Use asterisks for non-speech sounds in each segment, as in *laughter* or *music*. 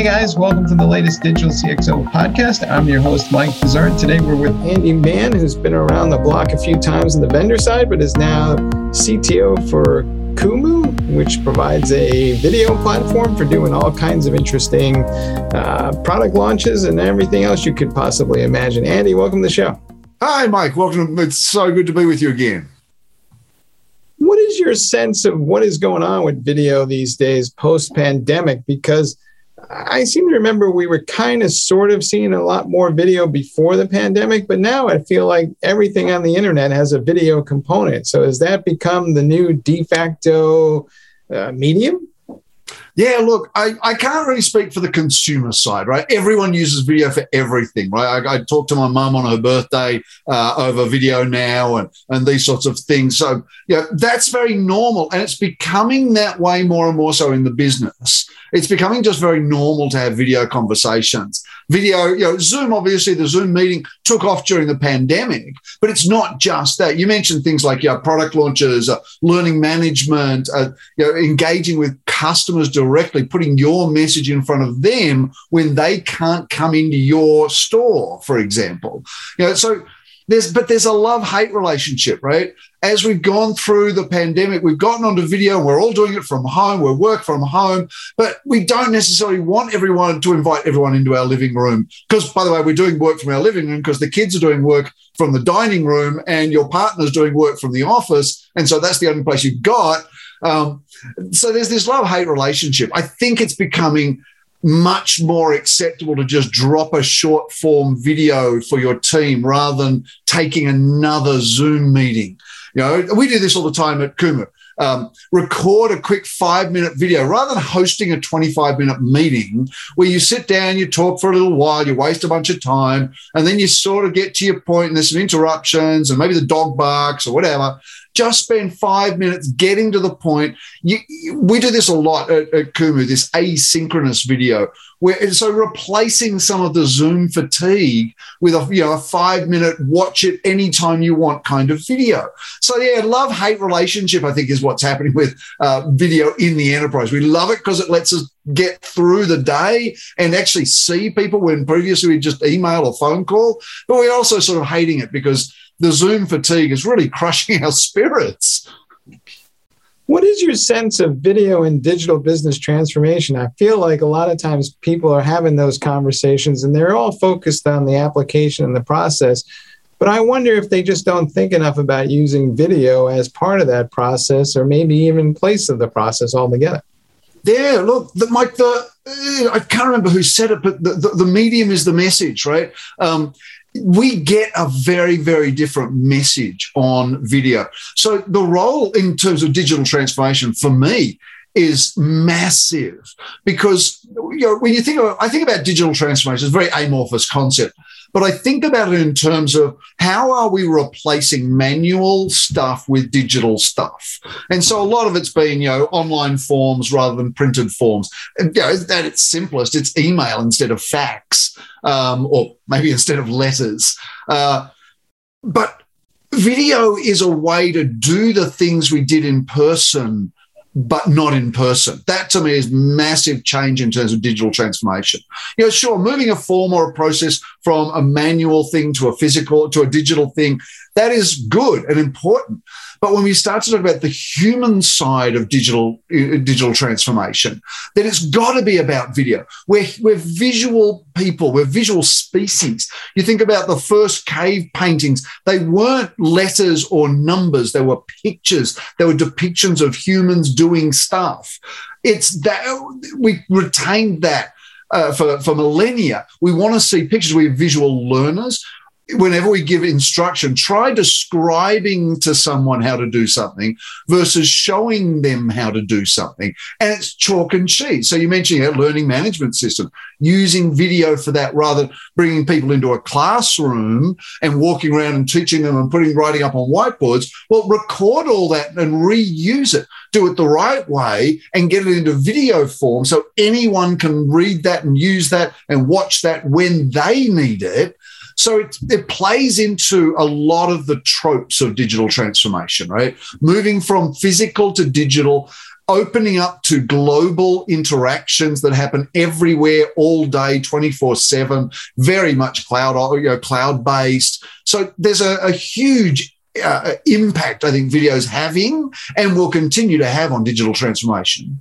Hey guys, welcome to the latest Digital CXO podcast. I'm your host, Mike Vizard. Today we're with Andi Mann, who's been around the block a few times on the vendor side, but is now CTO for Qumu, which provides a video platform for doing all kinds of interesting uh, product launches and everything else you could possibly imagine. Andy, welcome to the show. Hi, Mike. Welcome. It's so good to be with you again. What is your sense of what is going on with video these days post pandemic? Because I seem to remember we were kind of sort of seeing a lot more video before the pandemic, but now I feel like everything on the internet has a video component. So has that become the new de facto uh, medium? Yeah, look, I, I can't really speak for the consumer side, right? Everyone uses video for everything, right? I, I talked to my mum on her birthday uh, over video now and, and these sorts of things. So, yeah, that's very normal. And it's becoming that way more and more so in the business it's becoming just very normal to have video conversations. Video, you know, Zoom, obviously, the Zoom meeting took off during the pandemic, but it's not just that. You mentioned things like you know, product launches, uh, learning management, uh, you know, engaging with customers directly, putting your message in front of them when they can't come into your store, for example. You know, so there's but there's a love hate relationship, right? As we've gone through the pandemic, we've gotten onto video. We're all doing it from home. We work from home, but we don't necessarily want everyone to invite everyone into our living room. Because, by the way, we're doing work from our living room because the kids are doing work from the dining room, and your partner's doing work from the office, and so that's the only place you've got. Um, so there's this love hate relationship. I think it's becoming much more acceptable to just drop a short form video for your team rather than taking another Zoom meeting. You know, we do this all the time at Qumu. Um, record a quick five minute video rather than hosting a 25 minute meeting where you sit down, you talk for a little while, you waste a bunch of time, and then you sort of get to your point and there's some interruptions and maybe the dog barks or whatever just spend five minutes getting to the point. You, we do this a lot at, at Qumu, this asynchronous video, where so replacing some of the Zoom fatigue with a you know a five minute watch it anytime you want kind of video. So yeah, love hate relationship I think is what's happening with uh, video in the enterprise. We love it because it lets us get through the day and actually see people when previously we just email or phone call. But we're also sort of hating it because the Zoom fatigue is really *laughs* crushing our spirits. What is your sense of video and digital business transformation? I feel like a lot of times people are having those conversations and they're all focused on the application and the process. But I wonder if they just don't think enough about using video as part of that process or maybe even place of the process altogether. Yeah, look, the, Mike, the, I can't remember who said it, but the, the, the medium is the message, right? Um, we get a very, very different message on video. So the role in terms of digital transformation for me is massive because you know when you think about I think about digital transformation, it's a very amorphous concept. But I think about it in terms of how are we replacing manual stuff with digital stuff? And so a lot of it's been, you know, online forms rather than printed forms. And, you know, at its simplest, it's email instead of fax, um, or maybe *laughs* instead of letters. Uh, but video is a way to do the things we did in person but not in person. That to me is massive change in terms of digital transformation. You know, sure, moving a form or a process from a manual thing to a physical to a digital thing, that is good and important. But when we start to talk about the human side of digital uh, digital transformation, then it's got to be about video. We're, we're visual people, we're visual species. You think about the first cave paintings, they weren't letters or numbers, they were pictures, they were depictions of humans doing stuff. It's that we retained that. Uh, for, for millennia, we want to see pictures. We're visual learners whenever we give instruction, try describing to someone how to do something versus showing them how to do something. And it's chalk and cheese. So you mentioned a learning management system, using video for that rather than bringing people into a classroom and walking around and teaching them and putting writing up on whiteboards. Well, record all that and reuse it. Do it the right way and get it into video form so anyone can read that and use that and watch that when they need it so it, it plays into a lot of the tropes of digital transformation, right? Moving from physical to digital opening up to global interactions that happen everywhere all day 24/7 very much cloud you know, cloud based so there's a, a huge uh, impact I think videos having and will continue to have on digital transformation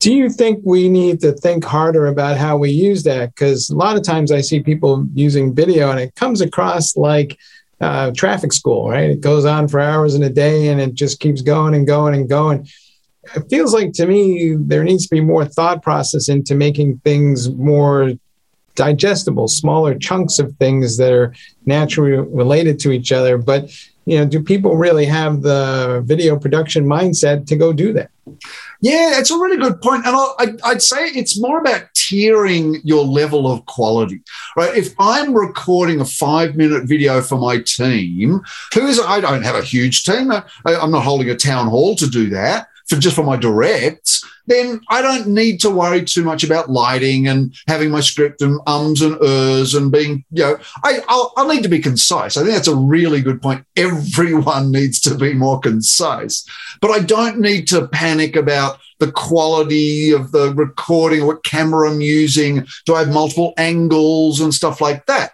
do you think we need to think harder about how we use that because a lot of times I see people using video and it comes across like uh, traffic school, right? It goes on for hours in a day and it just keeps going and going and going. It feels like to me there needs to be more thought process into making things more digestible, smaller chunks of things that are naturally related to each other. But you know, do people really have the video production mindset to go do that? Yeah, it's a really good point. And I, would say it's more about tiering your level of quality, right? If I'm recording a five minute video for my team, who is, I don't have a huge team. I, I'm not holding a town hall to do that for just for my directs, then I don't need to worry too much about lighting and having my script and ums and ers and being, you know, I, I'll, I'll need to be concise. I think that's a really good point. *laughs* Everyone needs to be more concise, but I don't need to panic about the quality of the recording, what camera I'm using. Do I have multiple angles and stuff like that?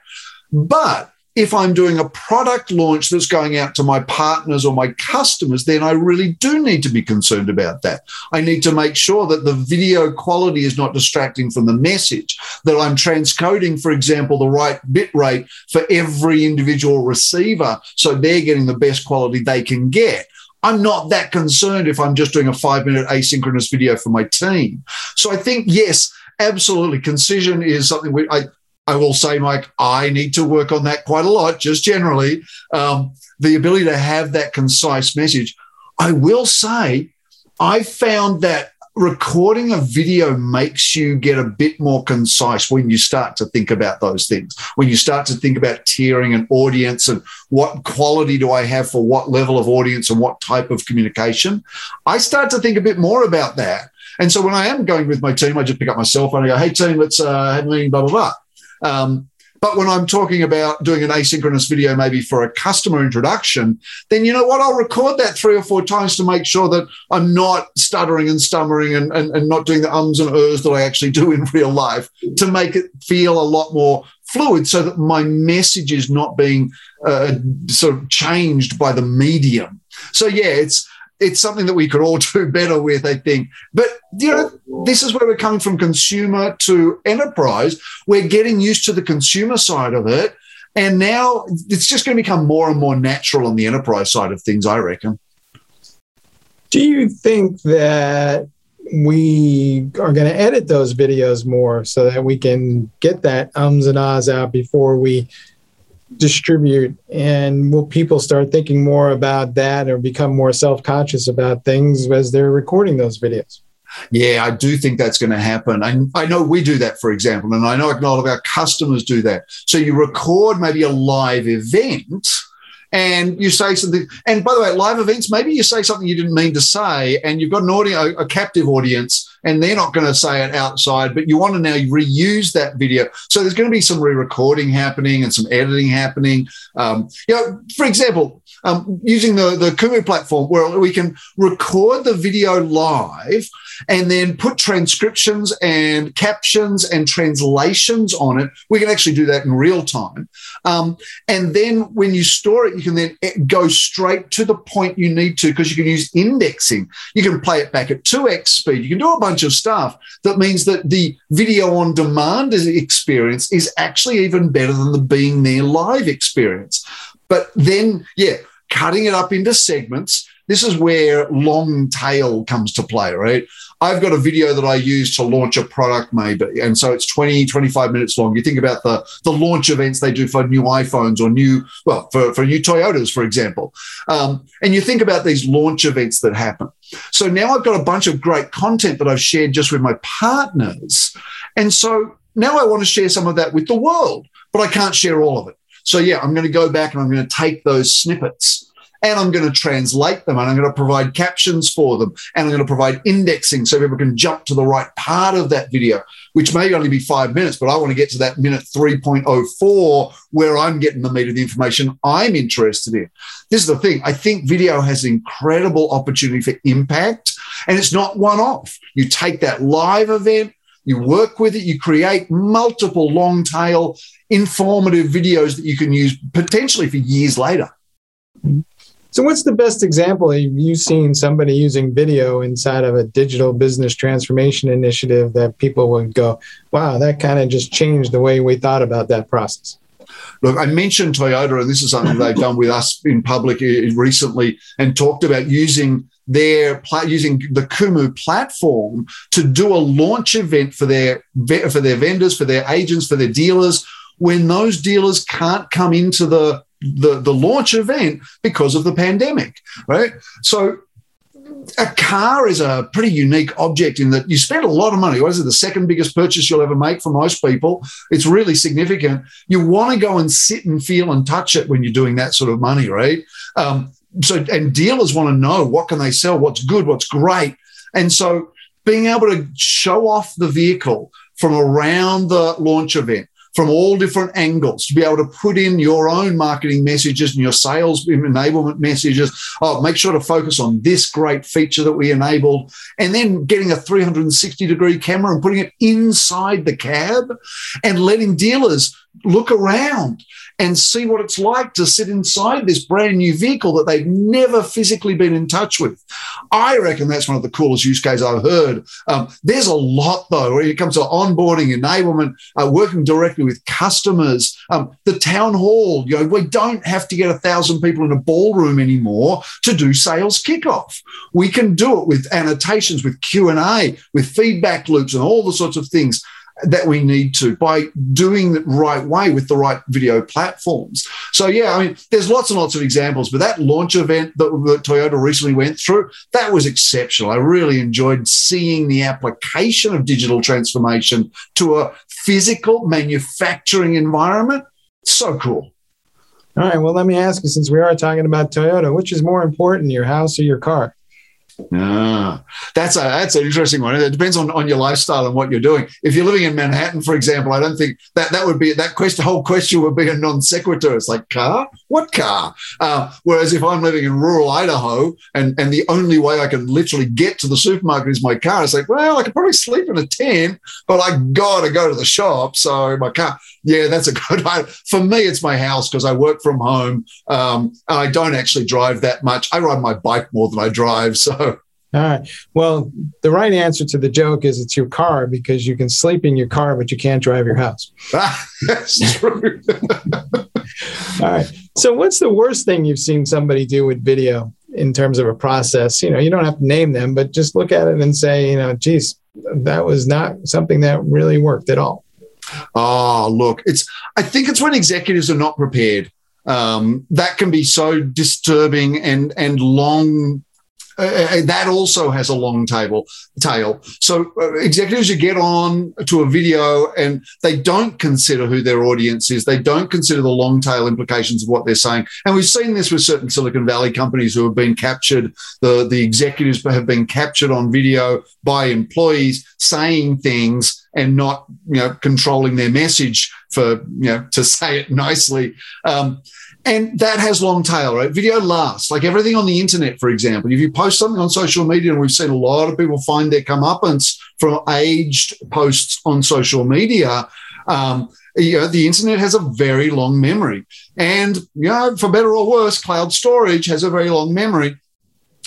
But if I'm doing a product launch that's going out to my partners or my customers, then I really do need to be concerned about that. I need to make sure that the video quality is not distracting from the message, that I'm transcoding, for example, the right bit rate for every individual receiver so they're getting the best quality they can get. I'm not that concerned if I'm just doing a five minute asynchronous video for my team. So I think, yes, absolutely. Concision is something we, I, I will say, Mike, I need to work on that quite a lot, just generally. Um, the ability to have that concise message. I will say, I found that recording a video makes you get a bit more concise when you start to think about those things. When you start to think about tiering an audience and what quality do I have for what level of audience and what type of communication, I start to think a bit more about that. And so when I am going with my team, I just pick up my cell phone and go, hey, team, let's uh, have a meeting, blah, blah, blah. Um, but when I'm talking about doing an asynchronous video, maybe for a customer introduction, then you know what? I'll record that three or four times to make sure that I'm not stuttering and stammering and, and, and not doing the ums and ers that I actually do in *laughs* real life to make it feel a lot more fluid so that my message is not being uh, sort of changed by the medium. So, yeah, it's it's something that we could all *laughs* do better with, I think. But you know, this is where we're coming from consumer to enterprise. We're getting used to the consumer side of it. And now it's just going to become more and more natural on the enterprise side of things, I reckon. Do you think that we are going to edit those videos more so that we can get that ums and ahs out before we distribute and will people start thinking more about that or become more self-conscious about things as they're recording those videos yeah i do think that's going to happen I, I know we do that for example and i know a lot of our customers do that so you record maybe a live event and you say something. And by the way, live events, maybe you say something you didn't mean to say, and you've got an audience, a captive audience, and they're not going to say it outside, but you want to now reuse that video. So there's going to be some re-recording happening and some editing happening. Um, you know, for example, um, using the, the Qumu platform where we can record the video live and then put transcriptions and captions and translations on it. We can actually do that in real time. Um, and then when you store it, you can then eh, go straight to the point you need to because you can use indexing. You can play it back at 2x speed. You can do a bunch of stuff that means that the video on demand experience is actually even better than the being there live experience. But then, yeah, cutting it up into segments. This is where long tail comes to play, right? I've got a video that I use to launch a product, maybe. And so it's 20, 25 minutes long. You think about the, the launch events they do for new iPhones or new, well, for, for new Toyotas, for example. Um, and you think about these launch events that happen. So now I've got a bunch of great content that I've shared just with my partners. And so now I want to share some of that with the world, but I can't share all of it. So, yeah, I'm going to go back and I'm going to take those snippets and I'm going to translate them and I'm going to provide captions for them and I'm going to provide indexing so people can jump to the right part of that video, which may only be five minutes, but I want to get to that minute 3.04 where I'm getting the meat of the information I'm interested in. This is the thing. I think video has incredible opportunity for impact. And it's not one off. You take that live event, you work with it, you create multiple long tail, informative videos that you can use potentially for years later. So, what's the best example you've seen somebody using video inside of a digital business transformation initiative that people would go, wow, that kind of just changed the way we thought about that process? Look, I mentioned Toyota, and this is something they've done with us in public uh, recently, and talked about using their using the Qumu platform to do a launch event for their for their vendors, for their agents, for their dealers. When those dealers can't come into the the, the launch event because of the pandemic, right? So a car is a pretty unique object in that you spend a lot of money. What is it? The second biggest purchase you'll ever make for most people. It's really significant. You want to go and sit and feel and touch it when you're doing that sort of money, right? Um, so, and dealers want to know what can they sell, what's good, what's great, and so being able to show off the vehicle from around the launch event from all different angles to be able to put in your own marketing messages and your sales enablement messages. Oh, make sure to focus on this great feature that we enabled. And then getting a 360 degree camera and putting it inside the cab and letting dealers look around and see what it's like to sit inside this brand new vehicle that they've never physically been in touch with. I reckon that's one of the coolest use cases I've heard. Um, there's a lot, though, when it comes to onboarding, enablement, uh, working directly with customers, um, the town hall. You know, we don't have to get a thousand people in a ballroom anymore to do sales kickoff. We can do it with annotations, with Q and A, with feedback loops, and all the sorts of things that we need to by doing the right way with the right video platforms. So yeah, I mean, there's lots and lots of examples, but that launch event that, that Toyota recently went through, that was exceptional. I really enjoyed seeing the application of digital transformation to a physical manufacturing environment. So cool. All right. Well, let me ask you, since we are talking about Toyota, which is more important, your house or your car? Ah, that's a that's an interesting one. It depends on, on your lifestyle and what you're doing. If you're living in Manhattan, for example, I don't think that that would be that question. The whole question would be a non sequitur. It's like car, what car? Uh, whereas if I'm living in rural Idaho and and the only way I can literally get to the supermarket is my car, it's like well, I could probably sleep in a tent, but I gotta go to the shop, so my car. Yeah, that's a good *laughs* one. For me, it's my house because I work from home. Um, I don't actually drive that much. I ride my bike more than I drive, *laughs* so all right. Well, the right answer to the joke is it's your car because you can sleep in your car, but you can't drive your house. *laughs* That's true. *laughs* All right. So, what's the worst thing you've seen somebody do with video in terms of a process? You know, you don't have to name them, but just look at it and say, you know, geez, that was not something that really worked at all. Oh, look, it's. I think it's when executives are not prepared. Um, that can be so disturbing and and long uh, uh, that also has a long table tail. So uh, executives who get on to a video and they don't consider who their audience is. They don't consider the long tail implications of what they're saying. And we've seen this with certain Silicon Valley companies who have been captured. The, the executives have been captured on video by employees saying things and not, you know, controlling their message for, you know, to *laughs* say it nicely. Um, and that has long tail, right? Video lasts, like everything on the internet, for example. If you post something on social media, and we've seen a lot of people find their comeuppance from aged posts on social media, um, you know, the internet has a very long memory. And, you know, for better or worse, cloud storage has a very long memory.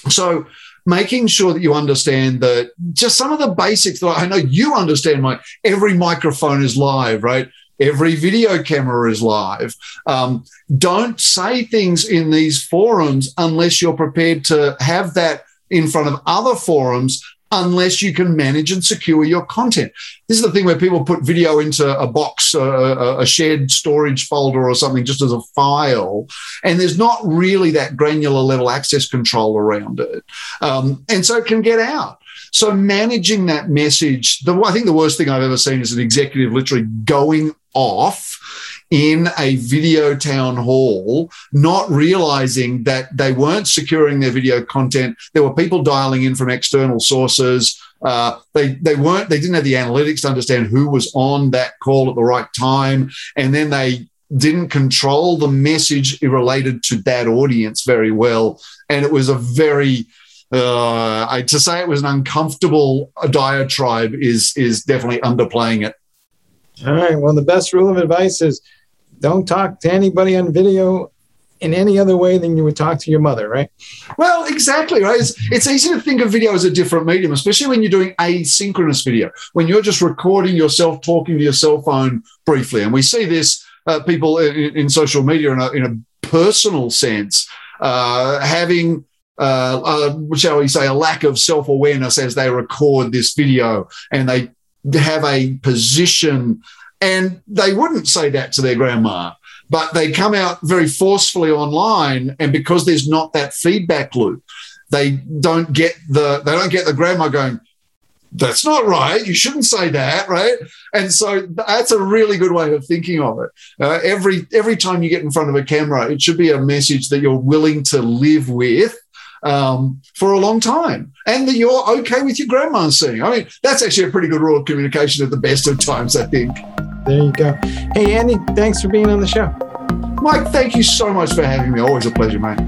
So making sure that you understand that just some of the basics that I know you understand, Mike, every microphone is live, right? Every video camera is live. Um, don't say things in these forums unless you're prepared to have that in front of other forums unless you can manage and secure your content. This is the thing where people put video into a box, uh, a shared storage folder or something just as a file, and there's not really that granular level access control around it. Um, and so it can get out. So managing that message, the, I think the worst thing I've ever seen is an executive literally going off in a video town hall, not realizing that they weren't securing their video content. There were people dialing in from external sources. Uh, they they weren't they didn't have the analytics to understand who was on that call at the right time, and then they didn't control the message related to that audience very well, and it was a very uh, I, to say it was an uncomfortable diatribe is is definitely underplaying it. All right. Well, the best rule of advice is don't talk to anybody on video in any other way than you would talk to your mother, right? Well, exactly, right? It's, it's easy to think of video as a different medium, especially when you're doing asynchronous video, when you're just recording yourself talking to your cell phone briefly. And we see this, uh, people in, in, social media in a, in a personal sense, uh, having uh, uh, shall we say, a lack of self awareness as they record this video and they have a position. And they wouldn't say that to their grandma, but they come out very forcefully online. And because there's not that feedback loop, they don't get the they don't get the grandma going, that's not right. You shouldn't say that, right? And so that's a really good way of thinking of it. Uh, every every time you get in front of a camera, it should be a message that you're willing to live with um, for a long time and that you're okay with your grandma seeing. I mean, that's actually a pretty good rule of communication at the best of times, I think. There you go. Hey, Andi, thanks for being on the show. Mike, thank you so much for having me. Always a pleasure, mate.